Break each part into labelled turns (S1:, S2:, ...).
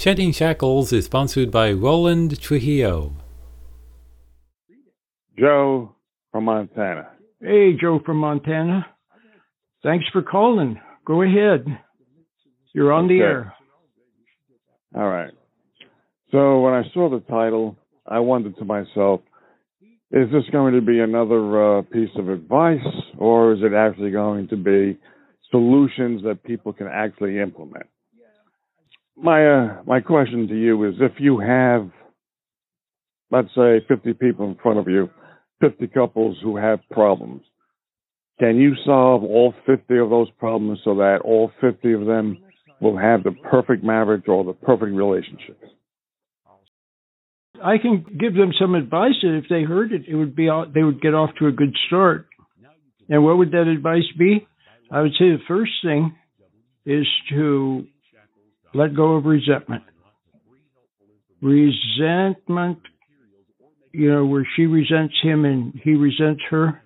S1: Shedding Shackles is sponsored by Roland Trujillo.
S2: Joe from Montana.
S3: Hey, Joe from Montana. Thanks for calling. Go ahead. You're on the
S2: Okay.
S3: air.
S2: All right. So when I saw the title, I wondered to myself, is this going to be another uh, piece of advice, or is it actually going to be solutions that people can actually implement? My uh, my question to you is, if you have, let's say, 50 people in front of you, 50 couples who have problems, can you solve all 50 of those problems so that all 50 of them will have the perfect marriage or the perfect relationship?
S3: I can give them some advice that if they heard it, it would be out, they would get off to a good start. And what would that advice be? I would say the first thing is to let go of resentment. Resentment, you know, where she resents him and he resents her,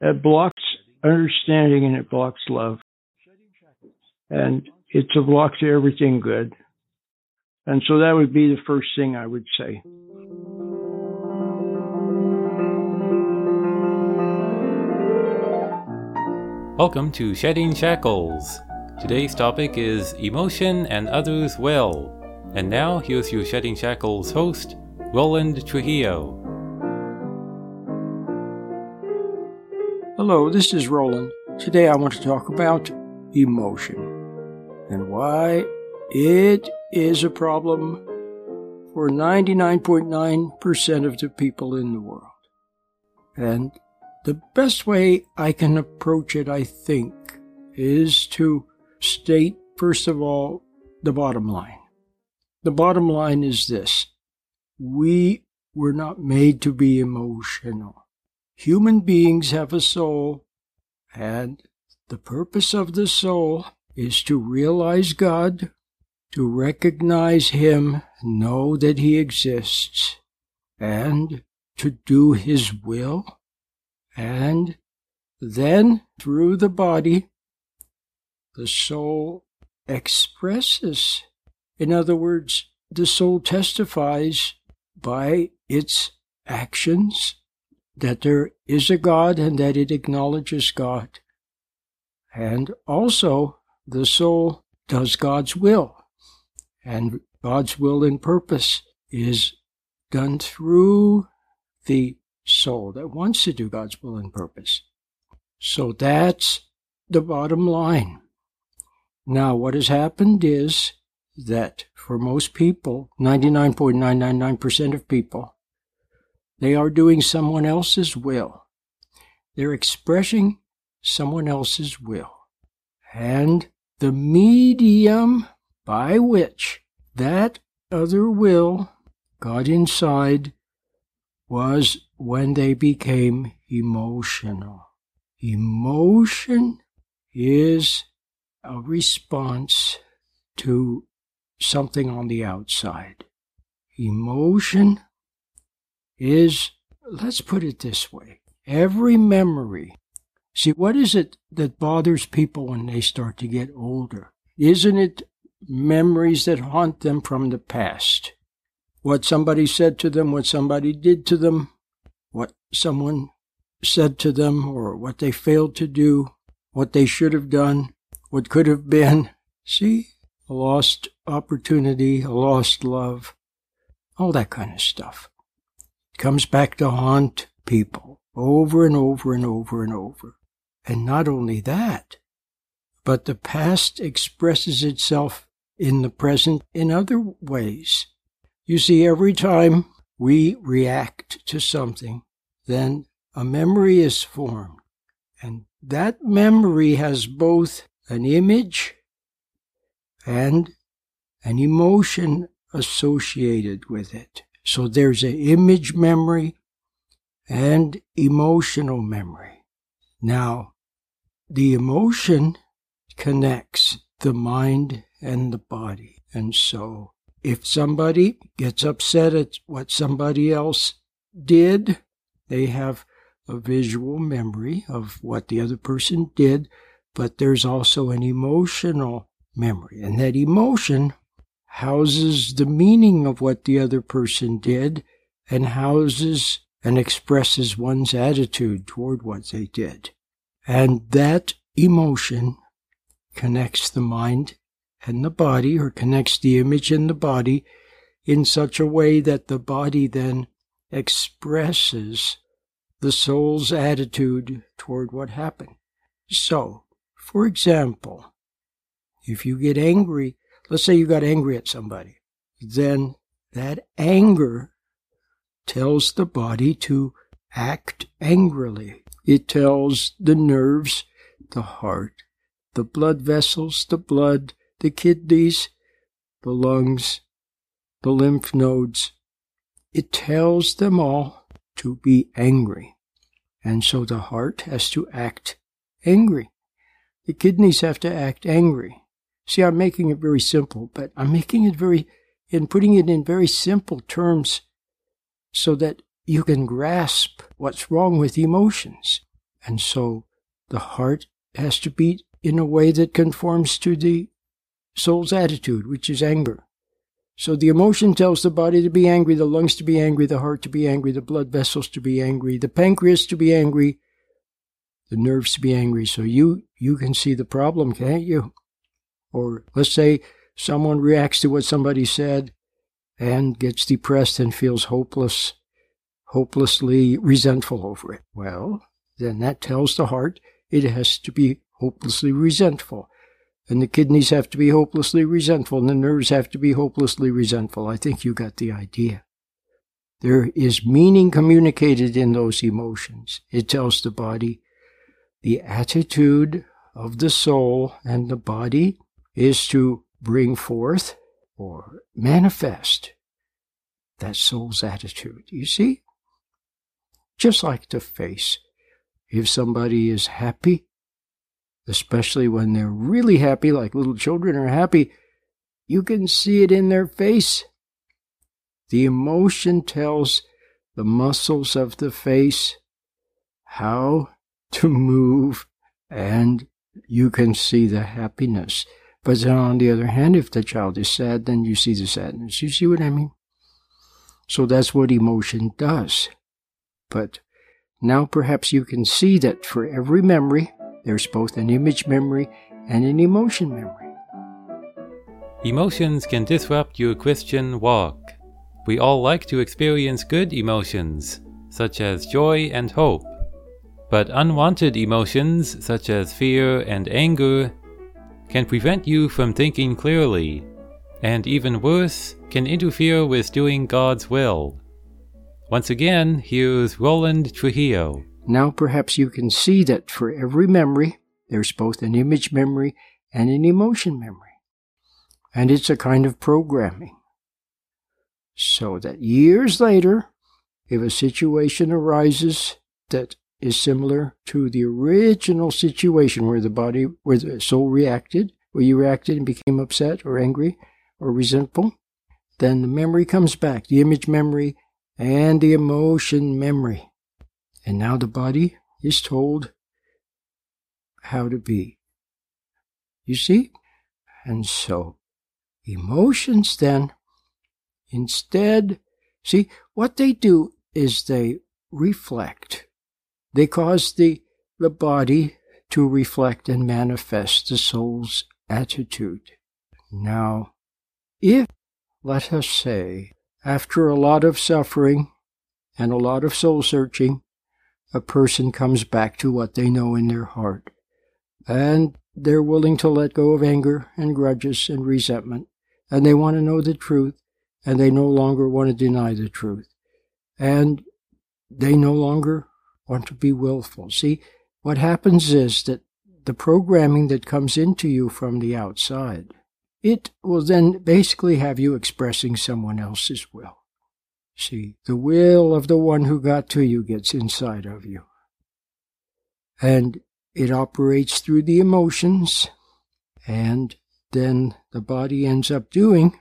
S3: that blocks understanding and it blocks love. And it's a block to everything good. And so that would be the first thing I would say.
S1: Welcome to Shedding Shackles. Today's topic is emotion and others well. And now here's your Shedding Shackles host, Roland Trujillo.
S3: Hello, this is Roland. Today I want to talk about emotion and why it is a problem for 99.9% of the people in the world. And the best way I can approach it, I think, is to state, first of all, the bottom line. The bottom line is this we were not made to be emotional. Human beings have a soul, and the purpose of the soul is to realize God, to recognize Him, know that He exists, and to do His will. And then, through the body, the soul expresses. In other words, the soul testifies by its actions that there is a God and that it acknowledges God. And also, the soul does God's will. And God's will and purpose is done through the soul that wants to do God's will and purpose. So that's the bottom line. Now, what has happened is that for most people, 99.999% of people, they are doing someone else's will. They're expressing someone else's will. And the medium by which that other will got inside was when they became emotional. Emotion is a response to something on the outside. Emotion is, let's put it this way, every memory. See, what is it that bothers people when they start to get older? Isn't it memories that haunt them from the past? What somebody said to them, what somebody did to them, what someone said to them, or what they failed to do, what they should have done, what could have been. See? A lost opportunity, a lost love, all that kind of stuff. It comes back to haunt people over and over and over and over. And not only that, but the past expresses itself in the present in other ways. You see, every time we react to something, then a memory is formed. And that memory has both an image and an emotion associated with it. So there's an image memory and emotional memory. Now, the emotion connects the mind and the body. And so, if somebody gets upset at what somebody else did, they have a visual memory of what the other person did, but there's also an emotional memory. And that emotion houses the meaning of what the other person did and houses and expresses one's attitude toward what they did. And that emotion connects the mind and the body, or connects the image and the body in such a way that the body then expresses the soul's attitude toward what happened. So, for example, if you get angry, let's say you got angry at somebody, then that anger tells the body to act angrily. It tells the nerves, the heart, the blood vessels, the blood, the kidneys, the lungs, the lymph nodes. It tells them all to be angry. And so the heart has to act angry. The kidneys have to act angry. See, I'm making it very simple, but I'm making it very, in putting it in very simple terms so that you can grasp what's wrong with emotions. And so the heart has to beat in a way that conforms to the soul's attitude, which is anger. So the emotion tells the body to be angry, the lungs to be angry, the heart to be angry, the blood vessels to be angry, the pancreas to be angry, the nerves to be angry. So you you can see the problem, can't you? Or let's say someone reacts to what somebody said and gets depressed and feels hopeless, hopelessly resentful over it. Well, then that tells the heart it has to be hopelessly resentful. And the kidneys have to be hopelessly resentful, and the nerves have to be hopelessly resentful. I think you got the idea. There is meaning communicated in those emotions. It tells the body the attitude of the soul and the body is to bring forth or manifest that soul's attitude. You see? Just like the face. If somebody is happy, especially when they're really happy, like little children are happy, you can see it in their face. The emotion tells the muscles of the face how to move, and you can see the happiness. But then on the other hand, if the child is sad, then you see the sadness. You see what I mean? So that's what emotion does. But now perhaps you can see that for every memory, there's both an image memory and an emotion memory.
S1: Emotions can disrupt your Christian walk. We all like to experience good emotions, such as joy and hope. But unwanted emotions, such as fear and anger, can prevent you from thinking clearly, and even worse, can interfere with doing God's will. Once again, here's Roland Trujillo.
S3: Now perhaps you can see that for every memory, there's both an image memory and an emotion memory. And it's a kind of programming. So that years later, if a situation arises that is similar to the original situation where the body, where the soul reacted, where you reacted and became upset or angry or resentful, then the memory comes back, the image memory and the emotion memory. And now the body is told how to be. You see? And so, emotions then, instead, see, what they do is they reflect they cause the, the body to reflect and manifest the soul's attitude. Now, if, let us say, after a lot of suffering and a lot of soul searching, a person comes back to what they know in their heart, and they're willing to let go of anger and grudges and resentment, and they want to know the truth, and they no longer want to deny the truth, and they no longer want to be willful. See, what happens is that the programming that comes into you from the outside, it will then basically have you expressing someone else's will. See, the will of the one who got to you gets inside of you. And it operates through the emotions, and then the body ends up doing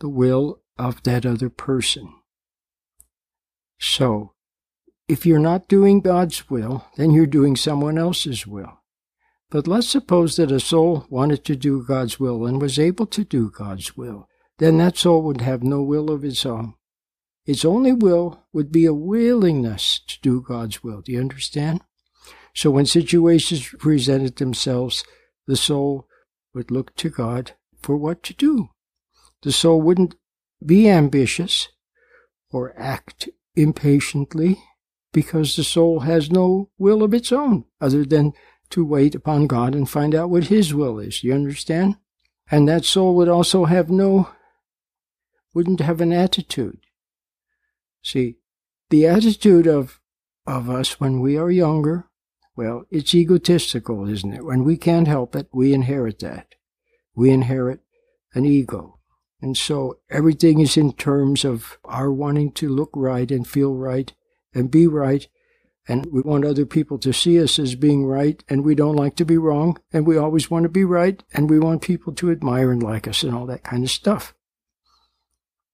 S3: the will of that other person. So, if you're not doing God's will, then you're doing someone else's will. But let's suppose that a soul wanted to do God's will and was able to do God's will. then that soul would have no will of its own. Its only will would be a willingness to do God's will. Do you understand? So when situations presented themselves, the soul would look to God for what to do. The soul wouldn't be ambitious or act impatiently because the soul has no will of its own other than to wait upon God and find out what His will is. You understand? And that soul would also have no, wouldn't have an attitude. See, the attitude of, of us when we are younger, well, it's egotistical, isn't it? When we can't help it, we inherit that. We inherit an ego. And so everything is in terms of our wanting to look right and feel right and be right. And we want other people to see us as being right, and we don't like to be wrong, and we always want to be right, and we want people to admire and like us and all that kind of stuff.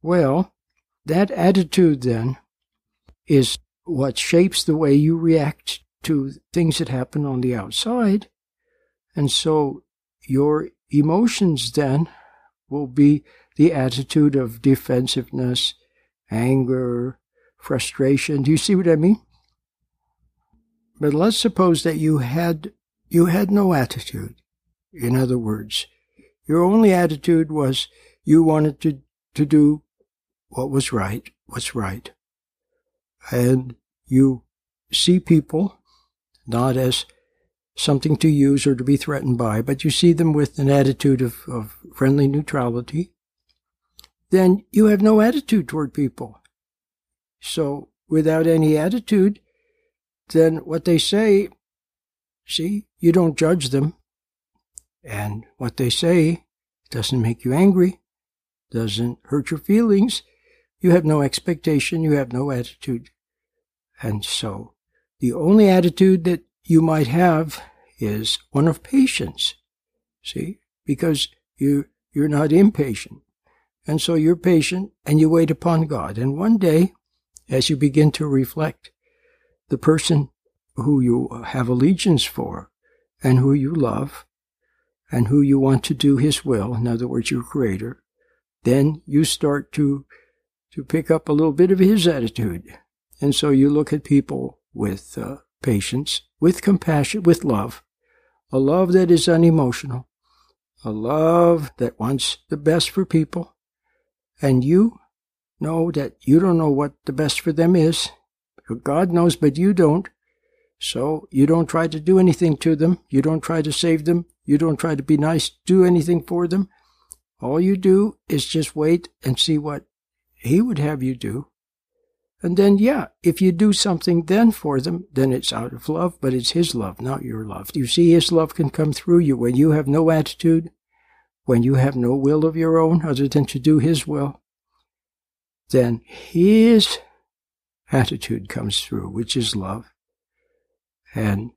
S3: Well, that attitude then is what shapes the way you react to things that happen on the outside. And so your emotions then will be the attitude of defensiveness, anger, frustration. Do you see what I mean? But let's suppose that you had you had no attitude. In other words, your only attitude was you wanted to, to do what was right, what's right. And you see people not as something to use or to be threatened by, but you see them with an attitude of, of friendly neutrality, then you have no attitude toward people. So without any attitude, then what they say, see, you don't judge them. And what they say doesn't make you angry, doesn't hurt your feelings. You have no expectation, you have no attitude. And so the only attitude that you might have is one of patience. See? Because you, you're not impatient. And so you're patient and you wait upon God. And one day, as you begin to reflect, the person who you have allegiance for and who you love and who you want to do his will, in other words, your creator, then you start to, to pick up a little bit of his attitude. And so you look at people with uh, patience, with compassion, with love, a love that is unemotional, a love that wants the best for people, and you know that you don't know what the best for them is. God knows, but you don't. So you don't try to do anything to them. You don't try to save them. You don't try to be nice, do anything for them. All you do is just wait and see what He would have you do. And then, yeah, if you do something then for them, then it's out of love, but it's His love, not your love. You see, His love can come through you when you have no attitude, when you have no will of your own other than to do His will. Then His attitude comes through, which is love. And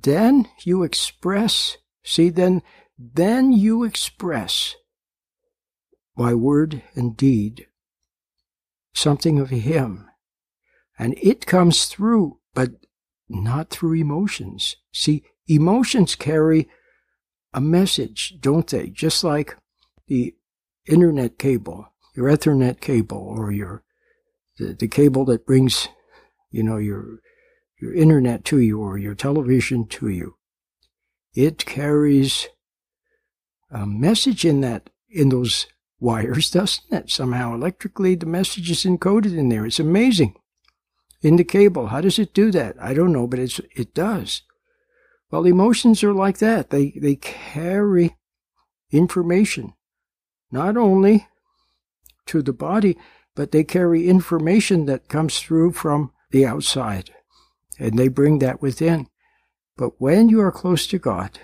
S3: then you express, see, then, then you express by word and deed something of Him and it comes through, but not through emotions. See, emotions carry a message, don't they? Just like the internet cable, your Ethernet cable, or your the, the cable that brings, you know, your your internet to you or your television to you. It carries a message in that in those wires, doesn't it? Somehow electrically the message is encoded in there. It's amazing in the cable. How does it do that? I don't know, but it's, it does. Well, emotions are like that. They, they carry information, not only to the body, but they carry information that comes through from the outside, and they bring that within. But when you are close to God,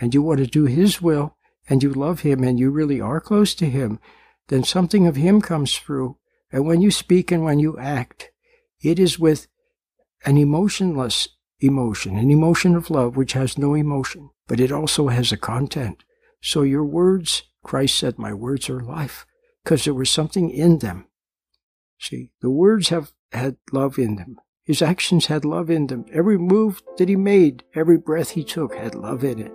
S3: and you want to do His will, and you love Him, and you really are close to Him, then something of Him comes through. And when you speak and when you act, it is with an emotionless emotion, an emotion of love which has no emotion, but it also has a content. So your words, Christ said, my words are life, because there was something in them. See, the words have had love in them. His actions had love in them. Every move that he made, every breath he took had love in it.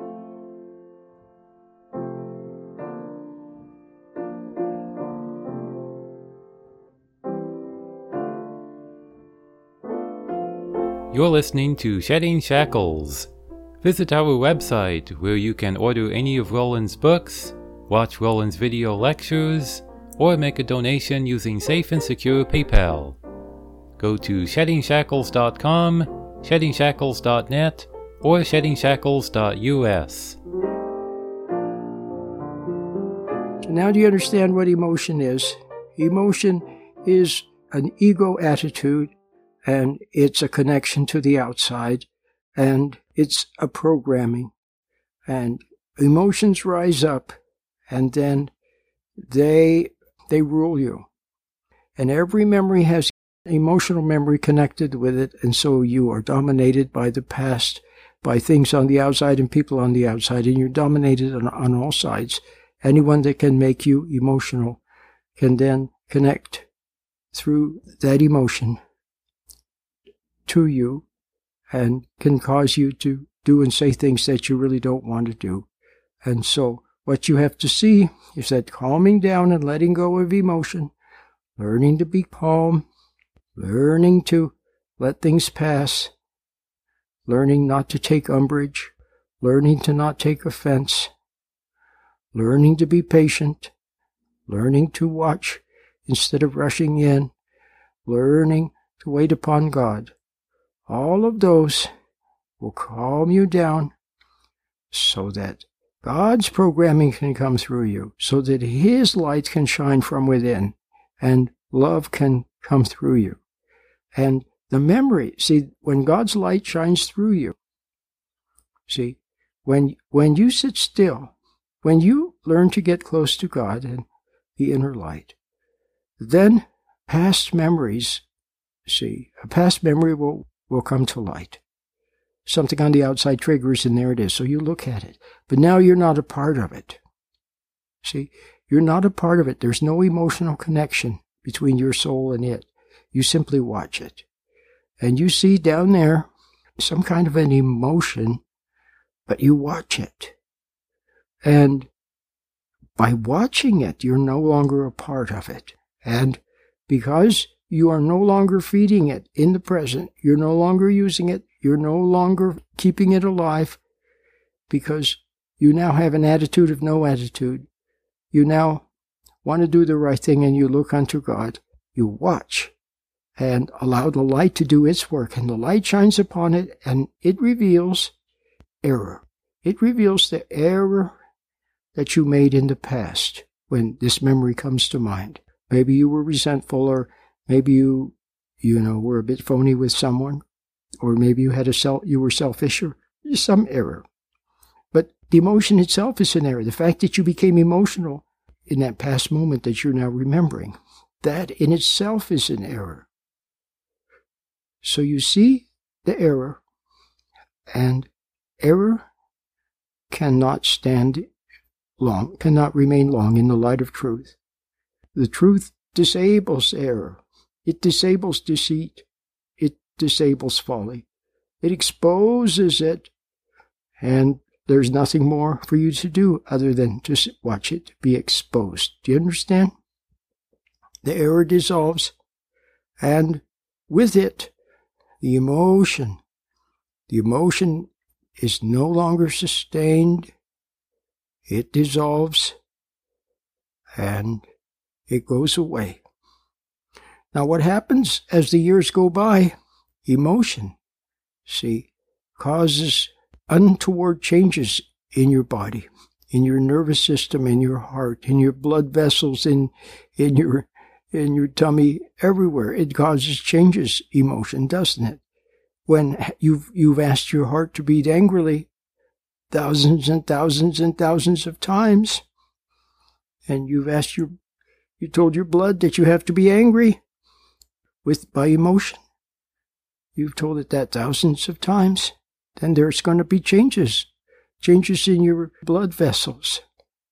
S1: You're listening to Shedding Shackles. Visit our website where you can order any of Roland's books, watch Roland's video lectures, or make a donation using safe and secure PayPal. Go to sheddingshackles.com, sheddingshackles.net, or sheddingshackles.us.
S3: Now, do you understand what emotion is? Emotion is an ego attitude, and it's a connection to the outside, and it's a programming. And emotions rise up, and then they they rule you. And every memory has emotional memory connected with it, and so you are dominated by the past, by things on the outside and people on the outside, and you're dominated on, on all sides. Anyone that can make you emotional can then connect through that emotion to you and can cause you to do and say things that you really don't want to do. And so what you have to see is that calming down and letting go of emotion, learning to be calm, learning to let things pass, learning not to take umbrage, learning to not take offense, learning to be patient, learning to watch instead of rushing in, learning to wait upon God. All of those will calm you down so that God's programming can come through you, so that His light can shine from within and love can come through you. And the memory, see, when God's light shines through you, see, when, when you sit still, when you learn to get close to God and the inner light, then past memories, see, a past memory will, will come to light something on the outside triggers, and there it is. So you look at it. But now you're not a part of it. See, you're not a part of it. There's no emotional connection between your soul and it. You simply watch it. And you see down there some kind of an emotion, but you watch it. And by watching it, you're no longer a part of it. And because you are no longer feeding it in the present, you're no longer using it, you're no longer keeping it alive because you now have an attitude of no attitude. You now want to do the right thing and you look unto God. You watch and allow the light to do its work. And the light shines upon it and it reveals error. It reveals the error that you made in the past when this memory comes to mind. Maybe you were resentful or maybe you, you know, were a bit phony with someone or maybe you had a self, you were selfish or some error. But the emotion itself is an error. The fact that you became emotional in that past moment that you're now remembering, that in itself is an error. So you see the error, and error cannot stand long, cannot remain long in the light of truth. The truth disables error. It disables deceit disables folly. It exposes it, and there's nothing more for you to do other than to watch it be exposed. Do you understand? The error dissolves, and with it, the emotion. The emotion is no longer sustained. It dissolves, and it goes away. Now, what happens as the years go by? Emotion, see, causes untoward changes in your body, in your nervous system, in your heart, in your blood vessels, in, in your, in your tummy, everywhere. It causes changes, emotion, doesn't it? When you've, you've asked your heart to beat angrily thousands and thousands and thousands of times, and you've asked your, you told your blood that you have to be angry with, by emotion You've told it that thousands of times. Then there's going to be changes. Changes in your blood vessels.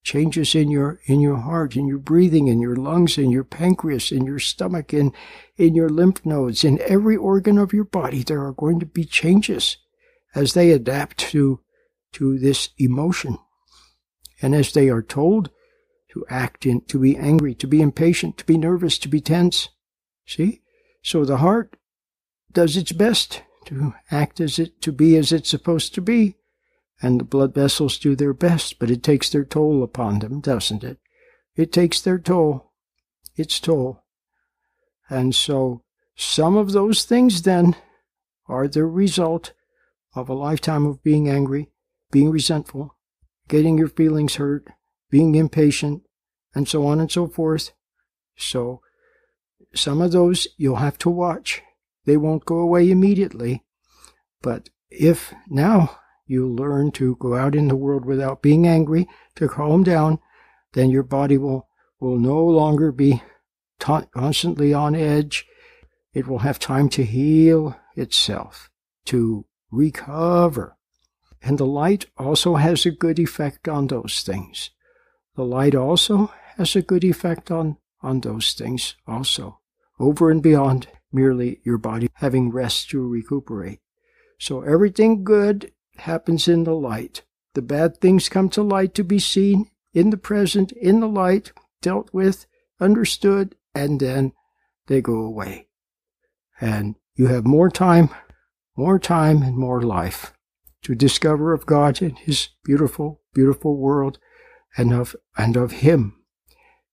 S3: Changes in your, in your heart, in your breathing, in your lungs, in your pancreas, in your stomach, in, in your lymph nodes, in every organ of your body. There are going to be changes as they adapt to, to this emotion. And as they are told to act in, to be angry, to be impatient, to be nervous, to be tense. See? So the heart does its best to act as it, to be as it's supposed to be. And the blood vessels do their best, but it takes their toll upon them, doesn't it? It takes their toll. Its toll. And so some of those things then are the result of a lifetime of being angry, being resentful, getting your feelings hurt, being impatient, and so on and so forth. So some of those you'll have to watch. They won't go away immediately. But if now you learn to go out in the world without being angry, to calm down, then your body will, will no longer be ta- constantly on edge. It will have time to heal itself, to recover. And the light also has a good effect on those things. The light also has a good effect on, on those things also, over and beyond merely your body having rest to recuperate. So everything good happens in the light. The bad things come to light to be seen in the present, in the light, dealt with, understood, and then they go away. And you have more time, more time, and more life to discover of God and His beautiful, beautiful world and of, and of Him.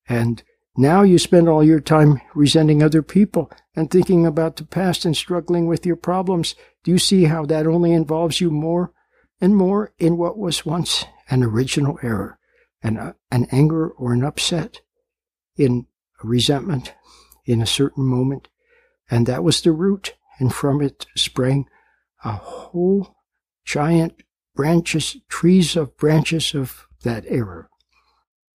S3: And now you spend all your time resenting other people and thinking about the past and struggling with your problems. Do you see how that only involves you more and more in what was once an original error, an, uh, an anger or an upset, in a resentment in a certain moment? And that was the root, and from it sprang a whole giant branches, trees of branches of that error.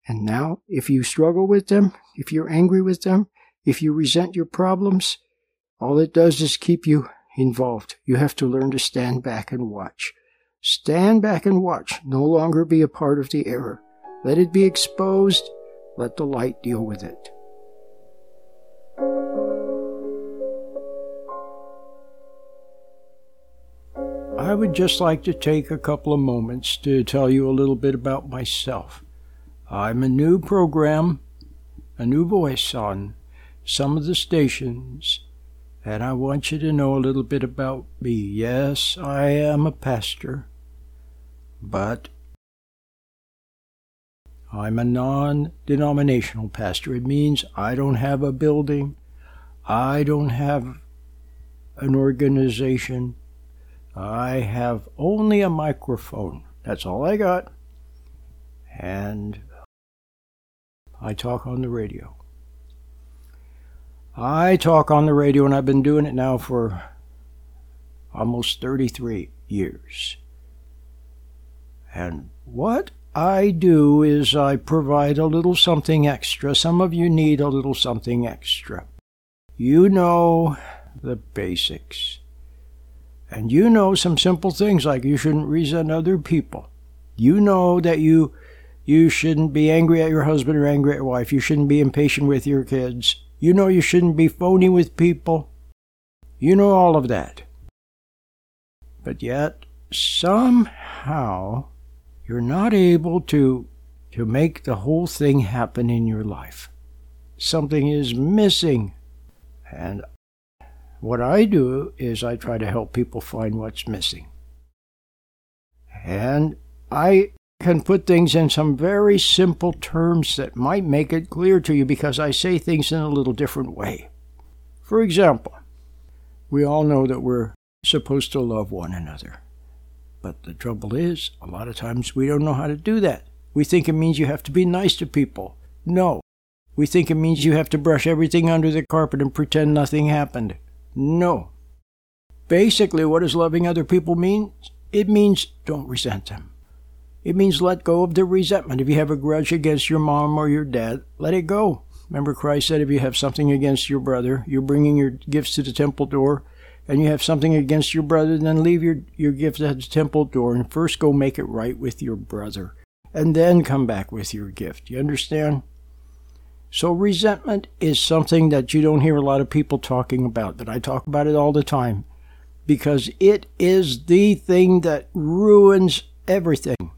S3: And now, if you struggle with them, if you're angry with them, if you resent your problems, all it does is keep you involved. You have to learn to stand back and watch. Stand back and watch. No longer be a part of the error. Let it be exposed. Let the light deal with it. I would just like to take a couple of moments to tell you a little bit about myself. I'm a new program, a new voice on some of the stations, and I want you to know a little bit about me. Yes, I am a pastor, but I'm a non denominational pastor. It means I don't have a building, I don't have an organization, I have only a microphone. That's all I got. And I talk on the radio. I talk on the radio, and I've been doing it now for almost 33 years. And what I do is I provide a little something extra. Some of you need a little something extra. You know the basics. And you know some simple things like you shouldn't resent other people. You know that you you shouldn't be angry at your husband or angry at your wife. You shouldn't be impatient with your kids. You know you shouldn't be phony with people. You know all of that. But yet, somehow, you're not able to, to make the whole thing happen in your life. Something is missing. And what I do is I try to help people find what's missing. And I can put things in some very simple terms that might make it clear to you because I say things in a little different way. For example, we all know that we're supposed to love one another. But the trouble is, a lot of times we don't know how to do that. We think it means you have to be nice to people. No. We think it means you have to brush everything under the carpet and pretend nothing happened. No. Basically, what does loving other people mean? It means don't resent them. It means let go of the resentment. If you have a grudge against your mom or your dad, let it go. Remember, Christ said if you have something against your brother, you're bringing your gifts to the temple door, and you have something against your brother, then leave your, your gift at the temple door and first go make it right with your brother, and then come back with your gift. You understand? So, resentment is something that you don't hear a lot of people talking about, but I talk about it all the time because it is the thing that ruins everything.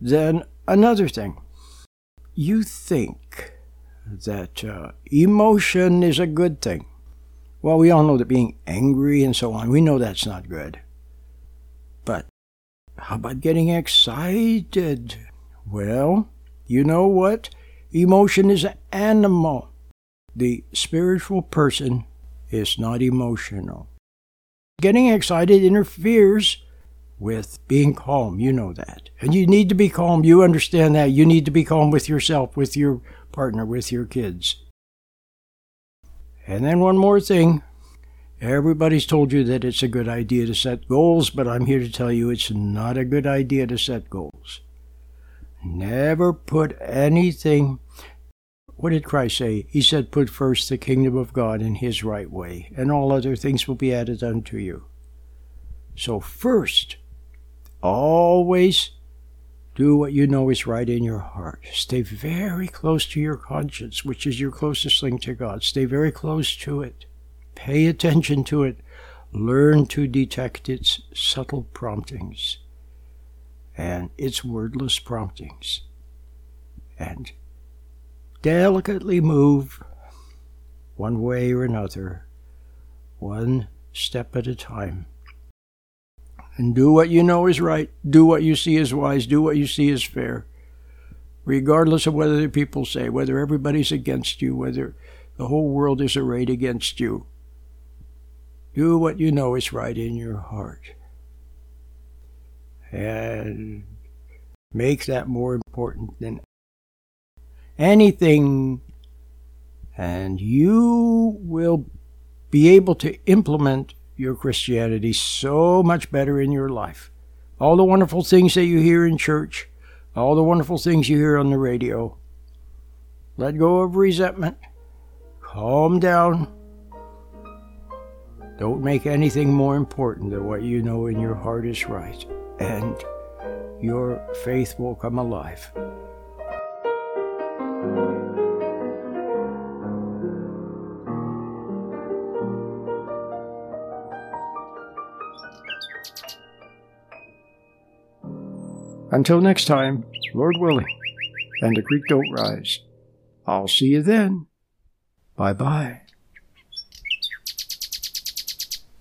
S3: Then another thing, you think that uh, emotion is a good thing. Well, we all know that being angry and so on, we know that's not good. But how about getting excited? Well, you know what? Emotion is animal. The spiritual person is not emotional. Getting excited interferes with being calm. You know that. And you need to be calm. You understand that. You need to be calm with yourself, with your partner, with your kids. And then one more thing. Everybody's told you that it's a good idea to set goals, but I'm here to tell you it's not a good idea to set goals. Never put anything. What did Christ say? He said, Put first the kingdom of God in His right way, and all other things will be added unto you. So, first, always do what you know is right in your heart. Stay very close to your conscience, which is your closest link to God. Stay very close to it. Pay attention to it. Learn to detect its subtle promptings and its wordless promptings. And delicately move one way or another, one step at a time. And do what you know is right, do what you see is wise, do what you see is fair, regardless of whether the people say, whether everybody's against you, whether the whole world is arrayed against you. Do what you know is right in your heart. And make that more important than anything. And you will be able to implement your Christianity so much better in your life. All the wonderful things that you hear in church, all the wonderful things you hear on the radio. Let go of resentment. Calm down. Don't make anything more important than what you know in your heart is right. And your faith will come alive. Until next time, Lord willing, and the creek don't rise. I'll see you then. Bye bye.